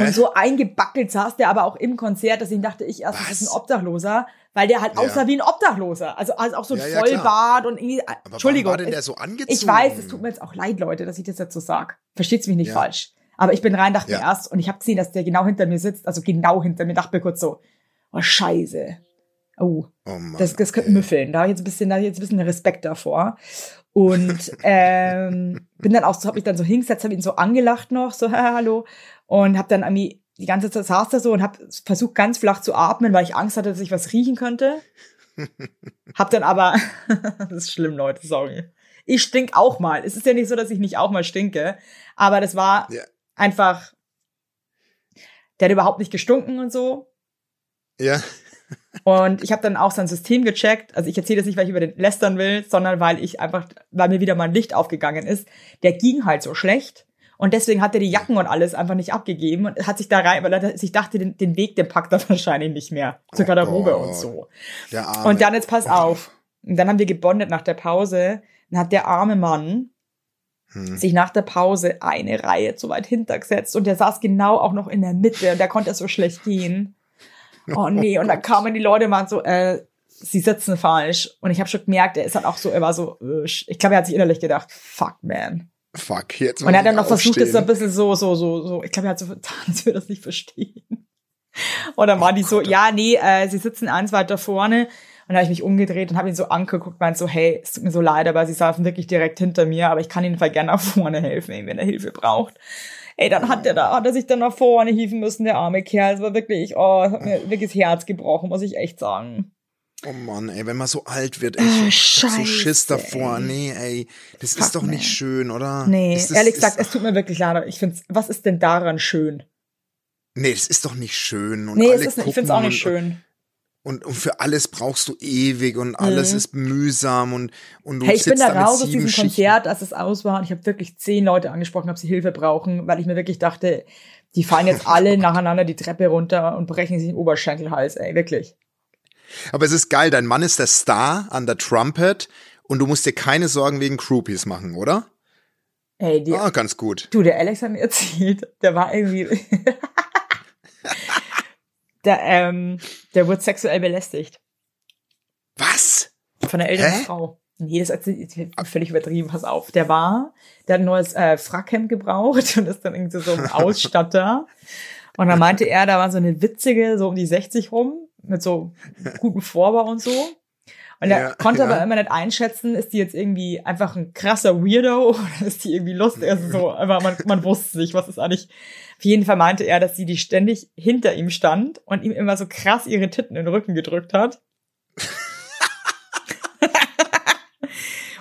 Und so eingebackelt saß der aber auch im Konzert, dass ich dachte, ich erst, das ist ein? Obdachloser, weil der halt Ja. aussah wie ein Obdachloser. Also, also auch so ein Ja, ja, Vollbart und irgendwie, Aber Entschuldigung. war denn der so angezogen? ich weiß, es tut mir jetzt auch leid, Leute, dass ich das jetzt so sag. Versteht's mich nicht Ja. falsch. Aber ich bin rein, dachte Ja. mir erst, und ich habe gesehen, dass der genau hinter mir sitzt, also genau hinter mir, dachte mir kurz so, oh Scheiße. Oh, Oh Mann, das, das könnte müffeln. Da habe ich jetzt ein bisschen, da hab ich jetzt ein bisschen Respekt davor. Und ähm, bin dann auch so, habe mich dann so hingesetzt, habe ihn so angelacht noch, so hallo, und habe dann irgendwie die ganze Zeit saß da so und habe versucht ganz flach zu atmen, weil ich Angst hatte, dass ich was riechen könnte. hab dann aber, das ist schlimm, Leute, sorry. Ich stink auch mal. Es ist ja nicht so, dass ich nicht auch mal stinke, aber das war Ja. Einfach, der hat überhaupt nicht gestunken und so. Ja, Und ich habe dann auch sein System gecheckt. Also ich erzähle das nicht, weil ich über den lästern will, sondern weil ich einfach, weil mir wieder mal ein Licht aufgegangen ist. Der ging halt so schlecht. Und deswegen hat er die Jacken und alles einfach nicht abgegeben und hat sich da rein, weil er sich dachte, den, den Weg, den packt er wahrscheinlich nicht mehr zur Oh Garderobe Gott. und so. Und dann jetzt pass auf. Und dann haben wir gebondet nach der Pause. Dann hat der arme Mann Hm. sich nach der Pause eine Reihe zu weit hintergesetzt und der saß genau auch noch in der Mitte und der konnte so schlecht gehen. Oh nee, und dann kamen die Leute mal so, äh, sie sitzen falsch. Und ich habe schon gemerkt, er ist halt auch so, er war so, äh, ich glaube, er hat sich innerlich gedacht, fuck man. Fuck, jetzt Und er hat dann noch versucht, das so ein bisschen so, so, so, so, ich glaube, er hat so getan, als würde er das nicht verstehen. Und dann waren die so, ja, nee, äh, sie sitzen eins weiter vorne. Und dann habe ich mich umgedreht und habe ihn so angeguckt, meint so, hey, es tut mir so leid, aber sie saßen wirklich direkt hinter mir, aber ich kann ihnen voll gerne nach vorne helfen, wenn er Hilfe braucht. Ey, dann hat der da, hat er sich dann nach vorne hieven müssen, der arme Kerl. Es war wirklich, oh, es hat mir wirklich das Herz gebrochen, muss ich echt sagen. Oh Mann, ey, wenn man so alt wird, ey, ich hab so Schiss davor. ey. Nee, ey, das Fuck, ist doch nicht man. schön, oder? Nee, das, ehrlich gesagt, es tut mir wirklich leid. Ich find's, was ist denn daran schön? Nee, das ist doch nicht schön. Und Nee, alle es ist nicht, ich find's auch gucken nicht und, schön. Und, und für alles brauchst du ewig und alles Mhm. ist mühsam und, und du Hey, ich bin sitzt da da raus aus diesem Schichten. Konzert, als es aus war und ich habe wirklich zehn Leute angesprochen, ob sie Hilfe brauchen, weil ich mir wirklich dachte, die fallen jetzt alle nacheinander die Treppe runter und brechen sich den Oberschenkelhals, ey, wirklich. Aber es ist geil, dein Mann ist der Star an der Trumpet und du musst dir keine Sorgen wegen Groupies machen, oder? Ey, die, Ah, ganz gut. du, der Alex hat mir erzählt, der war irgendwie, der, ähm, der wurde sexuell belästigt Was? von der älteren Hä? Frau. Nee, das ist völlig übertrieben, pass auf. Der war, der hat ein neues äh, Frackhemd gebraucht und ist dann irgendwie so ein Ausstatter. Und dann meinte er, da war so eine witzige, so um die 60 rum, mit so gutem Vorbau und so. Und er Ja, konnte ja. aber immer nicht einschätzen, ist die jetzt irgendwie einfach ein krasser Weirdo oder ist die irgendwie lustig? Also so, aber man, man wusste nicht, was ist eigentlich. Auf jeden Fall meinte er, dass sie die ständig hinter ihm stand und ihm immer so krass ihre Titten in den Rücken gedrückt hat.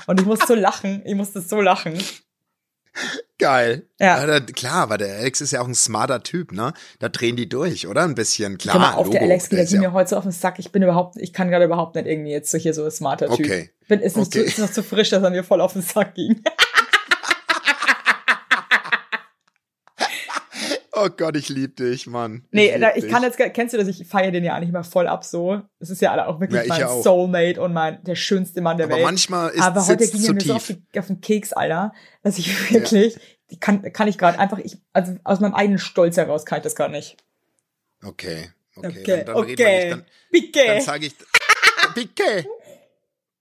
und ich musste so lachen, ich musste so lachen. Geil. Ja. da, klar, aber der Alex ist ja auch ein smarter Typ, ne? Da drehen die durch, oder? Ein bisschen. Klar, mal auf, der Logo, Alex, der ist geht ja- mir heute so auf den Sack. Ich bin überhaupt, ich kann gerade überhaupt nicht irgendwie jetzt so hier so ein smarter Typ. Okay. Bin, ist, nicht Okay. zu, ist noch zu frisch, dass er mir voll auf den Sack ging. Oh Gott, ich lieb dich, Mann. Nee, lieb da, ich dich. kann jetzt, kennst du das? Ich feiere den ja eigentlich mal voll ab so. Es ist ja auch wirklich Ja, ich mein ja auch. Soulmate und mein, der schönste Mann der Aber Welt. manchmal ist Aber heute ging er mir so auf, tief. die, auf den Keks, Alter, dass ich wirklich, die kann, kann ich gerade einfach, ich, also aus meinem eigenen Stolz heraus kann ich das gar nicht. Okay, okay. Okay, dann, dann okay. nicht. Dann, Pique. dann sage ich, Pique,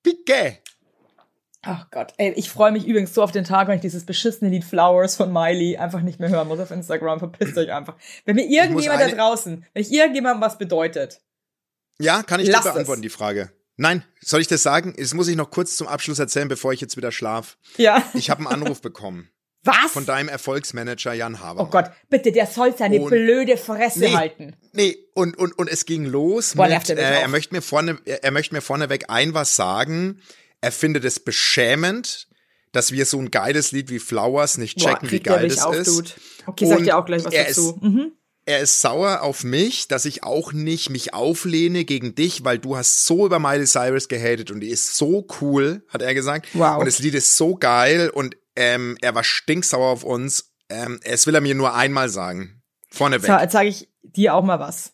Pique. Ach Gott, ey, ich freue mich übrigens so auf den Tag, wenn ich dieses beschissene Lied Flowers von Miley einfach nicht mehr hören muss auf Instagram. Verpisst euch einfach. Wenn mir irgendjemand da draußen, wenn ich irgendjemandem was bedeutet, Ja, kann ich dir es. beantworten, die Frage. Nein, soll ich das sagen? Das muss ich noch kurz zum Abschluss erzählen, bevor ich jetzt wieder schlaf. ja. Ich habe einen Anruf bekommen Was? von deinem Erfolgsmanager Jan Oh Habermann. Gott, bitte, der soll seine Und- blöde Fresse Nee. halten. Nee, und, und, und es ging los Boah, mit, er äh, er möchte mir vorne, er, er möchte mir vorneweg ein was sagen. Er findet es beschämend, dass wir so ein geiles Lied wie Flowers nicht Boah, checken, wie kriegt der geil es auf, ist. Dude. Okay, sag dir auch gleich was er dazu. Ist, Mhm. er ist sauer auf mich, dass ich auch nicht mich auflehne gegen dich, weil du hast so über Miley Cyrus gehatet und die ist so cool, hat er gesagt. Wow. Und das Lied ist so geil und ähm, er war stinksauer auf uns. Ähm, es will er mir nur einmal sagen. Vorneweg. So, jetzt sage ich dir auch mal was.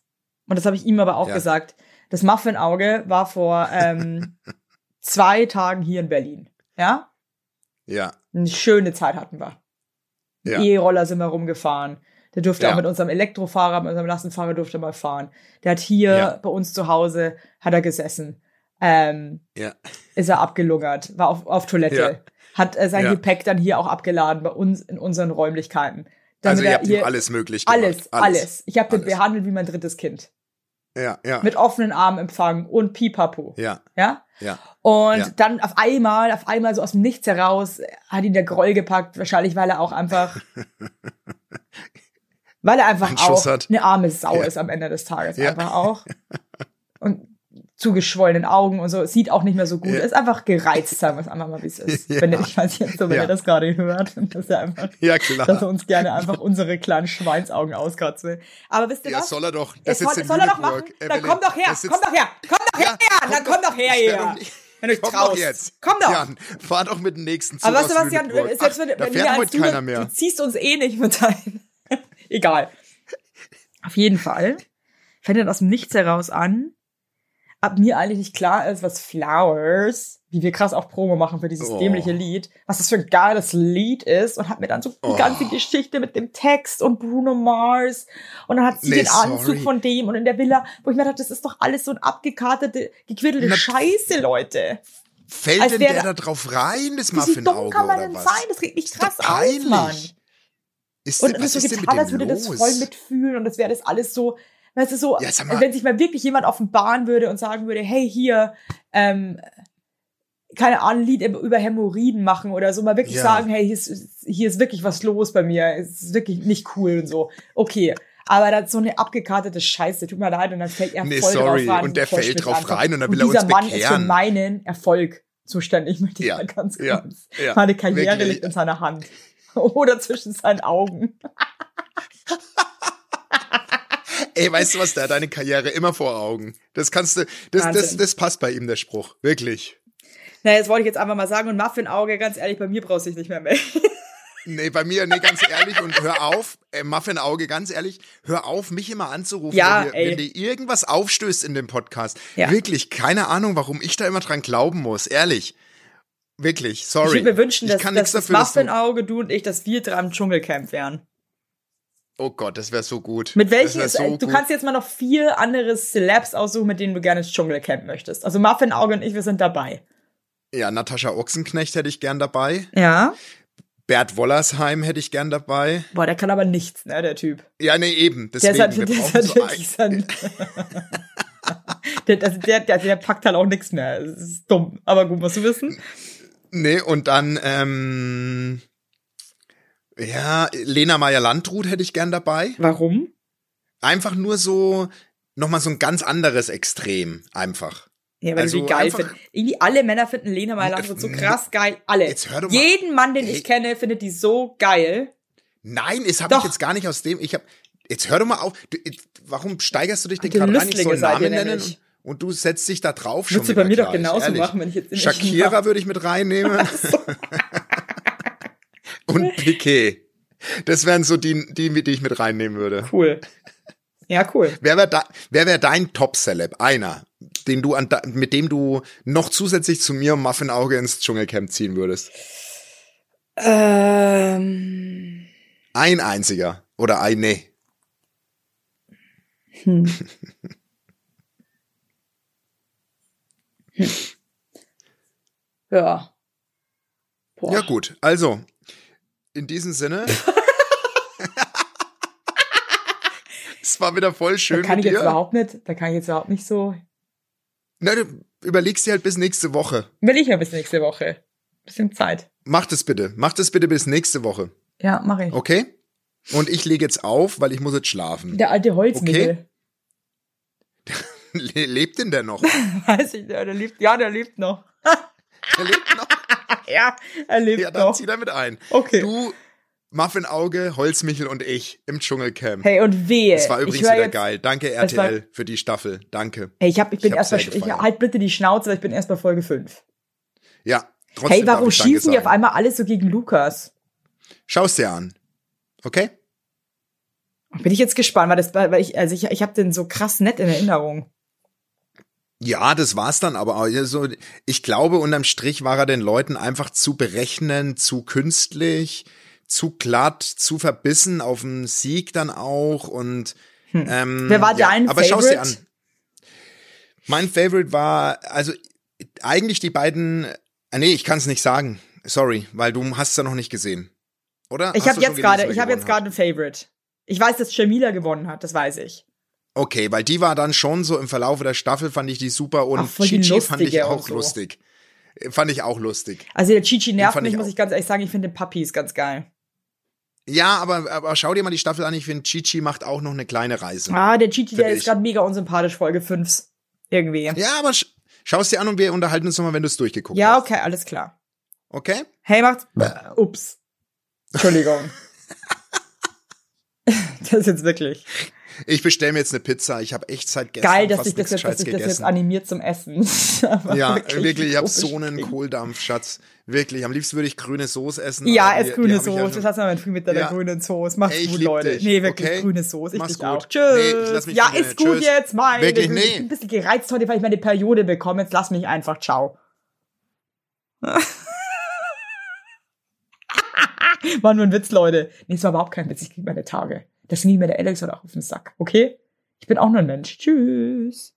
Und das habe ich ihm aber auch Ja. gesagt. Das Muffin-Auge war vor ähm, zwei Tagen hier in Berlin. Ja? Ja, Eine schöne Zeit hatten wir. ja. E-Roller sind wir rumgefahren. Der durfte Ja. auch mit unserem Elektrofahrer, mit unserem Lastenfahrer durfte mal fahren. Der hat hier Ja. bei uns zu Hause, hat er gesessen. Ähm, ja. ist er abgelungert, war auf, auf Toilette. Hat äh, sein. Gepäck dann hier auch abgeladen bei uns in unseren Räumlichkeiten. Damit Also ihr habt ihm hier- alles möglich gemacht. alles, alles. Ich habe den Alles. behandelt wie mein drittes Kind. Ja, ja. Mit offenen Armen empfangen und pipapo. ja, Ja? ja. Und Ja. dann auf einmal, auf einmal so aus dem Nichts heraus, hat ihn der Groll gepackt, wahrscheinlich weil er auch einfach, weil er einfach auch hat. eine arme Sau Ja. ist am Ende des Tages Ja. einfach auch. Und zu geschwollenen Augen und so, sieht auch nicht mehr so gut, Ja. ist einfach gereizt, sagen wir es einfach mal, wie es ist. Ja. Wenn er, ich weiß jetzt so, wenn Ja. er das gerade hört, dass er einfach, Ja, dass er klar. uns gerne einfach unsere kleinen Schweinsaugen auskratzt will. Aber wisst ihr Ja, was? soll er doch. Das soll, sitzt in soll er doch machen? Er Dann komm doch her, komm doch her, komm doch her, Ja, dann komm komm doch her hier. Wenn du dich Komm doch jetzt. Komm doch. Jan, fahr doch mit dem nächsten Zug Aber weißt du was, Jan, selbst wenn, Ach, da wenn fährt wir als du, keiner mehr. du ziehst uns eh nicht mit ein. Egal. Auf jeden Fall fängt dann aus dem Nichts heraus an, ab mir eigentlich nicht klar ist, was Flowers, wie wir krass auch Promo machen für dieses Oh. dämliche Lied, was das für ein geiles Lied ist und hat mir dann so die Oh. ganze Geschichte mit dem Text und Bruno Mars und dann hat sie Nee, den Anzug sorry. von dem und in der Villa, wo ich mir dachte, das ist doch alles so ein abgekartete, gequirtelte Na- Scheiße, Leute. Fällt als denn wäre- der da drauf rein, das Muffin-Auge kann man oder denn was? sein? Das regt mich krass aus, Mann. Ist Und das so ist denn getan, als würde das voll mitfühlen und das wäre das alles so, weißt du, so, Ja, wenn sich mal wirklich jemand offenbaren würde und sagen würde, hey, hier, ähm, keine Ahnung, ein Lied über Hämorrhoiden machen oder so, mal wirklich Ja. sagen, hey, hier ist, hier ist wirklich was los bei mir, es ist wirklich nicht cool und so. Okay. Aber das ist so eine abgekartete Scheiße, tut mir leid, und dann fällt er Nee, voll sorry, drauf rein. und der fällt drauf rein und dann und will er uns dieser Mann ist für bekehren. meinen Erfolg zuständig, möchte ich Ja, mal ganz kurz. ja, ja, Meine Karriere wirklich. liegt in seiner Hand. Oder zwischen seinen Augen. Ey, weißt du was, der hat deine Karriere immer vor Augen. Das kannst du, das, das, Wahnsinn. das passt bei ihm, der Spruch. Wirklich. Na, jetzt wollte ich jetzt einfach mal sagen, und Muffin-Auge, ganz ehrlich, bei mir brauchst du dich nicht mehr melden. Nee, bei mir, nee, ganz ehrlich, und hör auf, äh, Muffin-Auge, ganz ehrlich, hör auf, mich immer anzurufen, Ja, wenn, dir, wenn dir irgendwas aufstößt in dem Podcast. Ja. Wirklich, keine Ahnung, warum ich da immer dran glauben muss, ehrlich. Wirklich, Ich sorry. würde mir wünschen, Ich dass, kann dass nichts das Muffin-Auge, du und ich, dass wir drei im Dschungelcamp wären. Oh Gott, das wäre so gut. Mit welchen, so du gut. kannst jetzt mal noch vier andere Celebs aussuchen, mit denen du gerne ins Dschungelcamp möchtest. Also Muffin-Auge und ich, wir sind dabei. Ja, Natascha Ochsenknecht hätte ich gern dabei. Ja. Bert Wollersheim hätte ich gern dabei. Boah, der kann aber nichts, ne, der Typ. Ja, nee, eben. Der Deswegen, ist halt, wir der ist halt so ein, der, der, der, der, der packt halt auch nichts mehr. Das ist dumm. Aber gut, musst du wissen. Nee, und dann, ähm, ja, Lena Meyer-Landrut hätte ich gern dabei. Warum? Einfach nur so, nochmal so ein ganz anderes Extrem, einfach. Ja, weil Also du die geil findest. Irgendwie alle Männer finden Lena Meyer-Landrut so krass geil. Alle. Jetzt hör doch mal- Jeden Mann, den Ey. ich kenne, findet die so geil. Nein, das habe Doch. ich jetzt gar nicht aus dem, ich habe, jetzt hör doch mal auf, du, warum steigerst du dich denn gerade rein? Ich soll Namen nennen und, und du setzt dich da drauf schon Würdest du bei mir doch gleich, genauso ehrlich. machen, wenn ich jetzt in Shakira würde ich mit reinnehmen. und Piquet. Das wären so die, die, die ich mit reinnehmen würde. Cool. Ja, cool. Wer wäre da, wer wär dein Top-Celeb? Einer, den du an, mit dem du noch zusätzlich zu mir und Muffin Auge ins Dschungelcamp ziehen würdest? Ähm, Ein einziger. Oder ein, nee. ja. Boah. Ja, gut. Also, in diesem Sinne. Es war wieder voll Da schön kann mit ich jetzt dir. überhaupt nicht, da kann ich jetzt überhaupt nicht so. Na, du überlegst dir halt bis nächste Woche. Will ich ja bis nächste Woche. Bisschen Zeit. Mach das bitte. Mach das bitte bis nächste Woche. Ja, mache ich. Okay? Und ich lege jetzt auf, weil ich muss jetzt schlafen. Der alte Holzmichel. Le lebt denn der noch? Weiß ich, der, der lebt, ja, der lebt noch. Der lebt noch? Ja, er lebt Ja, dann noch. zieh da mit ein. Okay. Du, Muffin Auge, Holzmichel und ich im Dschungelcamp. Hey, und wehe. das war übrigens wieder jetzt, geil. Danke Es RTL für die Staffel. Danke. Hey, ich, hab, ich bin Ich erst bei, sehr ich, halt bitte die Schnauze, weil ich bin erst bei Folge 5. Ja. Trotzdem Hey, warum schießen die auf einmal alle so gegen Lukas? Schau's dir an. Okay? Bin ich jetzt gespannt, weil das, weil ich, also ich, ich habe den so krass nett in Erinnerung. Ja, das war's dann aber. Also, ich glaube, unterm Strich war er den Leuten einfach zu berechnen, zu künstlich, zu glatt, zu verbissen auf den Sieg dann auch und ähm, Hm. Wer war ja, dein aber schau's dir Favorite? an. Mein Favorite war, also eigentlich die beiden, ah, nee, ich kann es nicht sagen. Sorry, weil du hast es ja noch nicht gesehen. Oder? Ich habe jetzt gerade, ich habe jetzt gerade ein Favorite. Ich weiß, dass Jamila gewonnen hat, das weiß ich. Okay, weil die war dann schon so im Verlauf der Staffel fand ich die super und Ach, Chichi fand ich auch so. lustig. Fand ich auch lustig. Also der Chichi nervt mich, ich muss ich ganz ehrlich sagen. Ich finde den Puppies ganz geil. Ja, aber, aber schau dir mal die Staffel an. Ich finde, Chichi macht auch noch eine kleine Reise. Ah, der Chichi, der Finde ist ich. gerade mega unsympathisch, Folge 5. Irgendwie. Ja, Ja, aber sch schau es dir an und wir unterhalten uns nochmal, wenn du es durchgeguckt hast. okay, alles klar. Okay? Hey, macht's. Äh, ups. Entschuldigung. das ist jetzt wirklich Ich bestelle mir jetzt eine Pizza. Ich habe echt seit gestern geil, dass ich das jetzt, dass ich das jetzt animiert zum Essen. Ja, wirklich, ich habe so einen. Kohldampf, Schatz. Wirklich, am liebsten würde ich grüne Soße essen. Ja, es die grüne Soße. das hast du mal viel mit deiner Ja. grünen Soße. Mach's Ey, gut, Leute. dich, Nee, wirklich okay? grüne Soße. Ich Mach's gut. auch. Tschüss. Nee, lass mich ja, ist gut Tschüss. jetzt. Meine Wirklich, nee. Ich bin ein bisschen gereizt heute, weil ich meine Periode bekomme. Jetzt lass mich einfach. Ciao. War nur ein Witz, Leute. Nee, es war überhaupt kein Witz. Ich krieg meine Tage. Das ging mir der Alex oder auch auf den Sack. Okay? Ich bin auch nur ein Mensch. Tschüss.